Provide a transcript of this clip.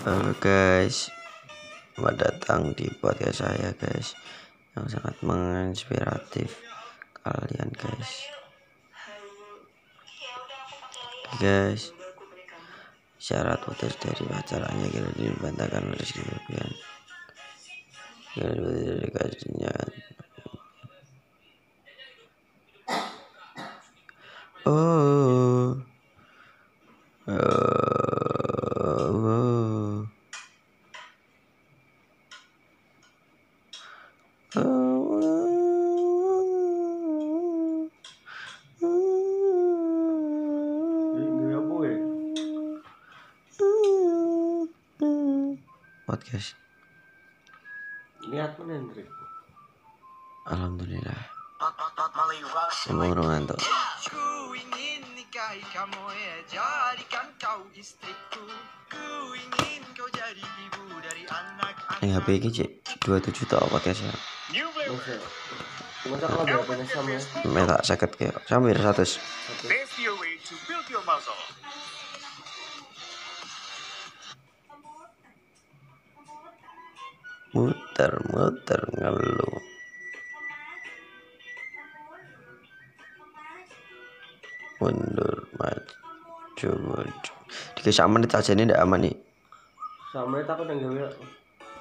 Halo guys. Selamat datang di podcast saya guys Yang sangat menginspiratif Kalian guys. Guys. Syarat putus dari pacarannya Kira dibantahkan oleh Rizky Febian Kira dari kasihnya Oh Oh, podcast. Lihat mana Hendrik? alhamdulillah. Semua orang ngantuk. Ku ingin nikahi kamu ya Jadikan kau istriku. Ku ingin kau jadi ibu dari anak-anak. Ini HP ini cek 27 tau podcastnya Masa? Masa kalau berapa sama ya? meta sakit kayak sampai 100 That's your way to build your muscle muter-muter ngeluh. Mundur maju maju. Sama menit aja ini ndak aman nih Sama itu aku udah gawe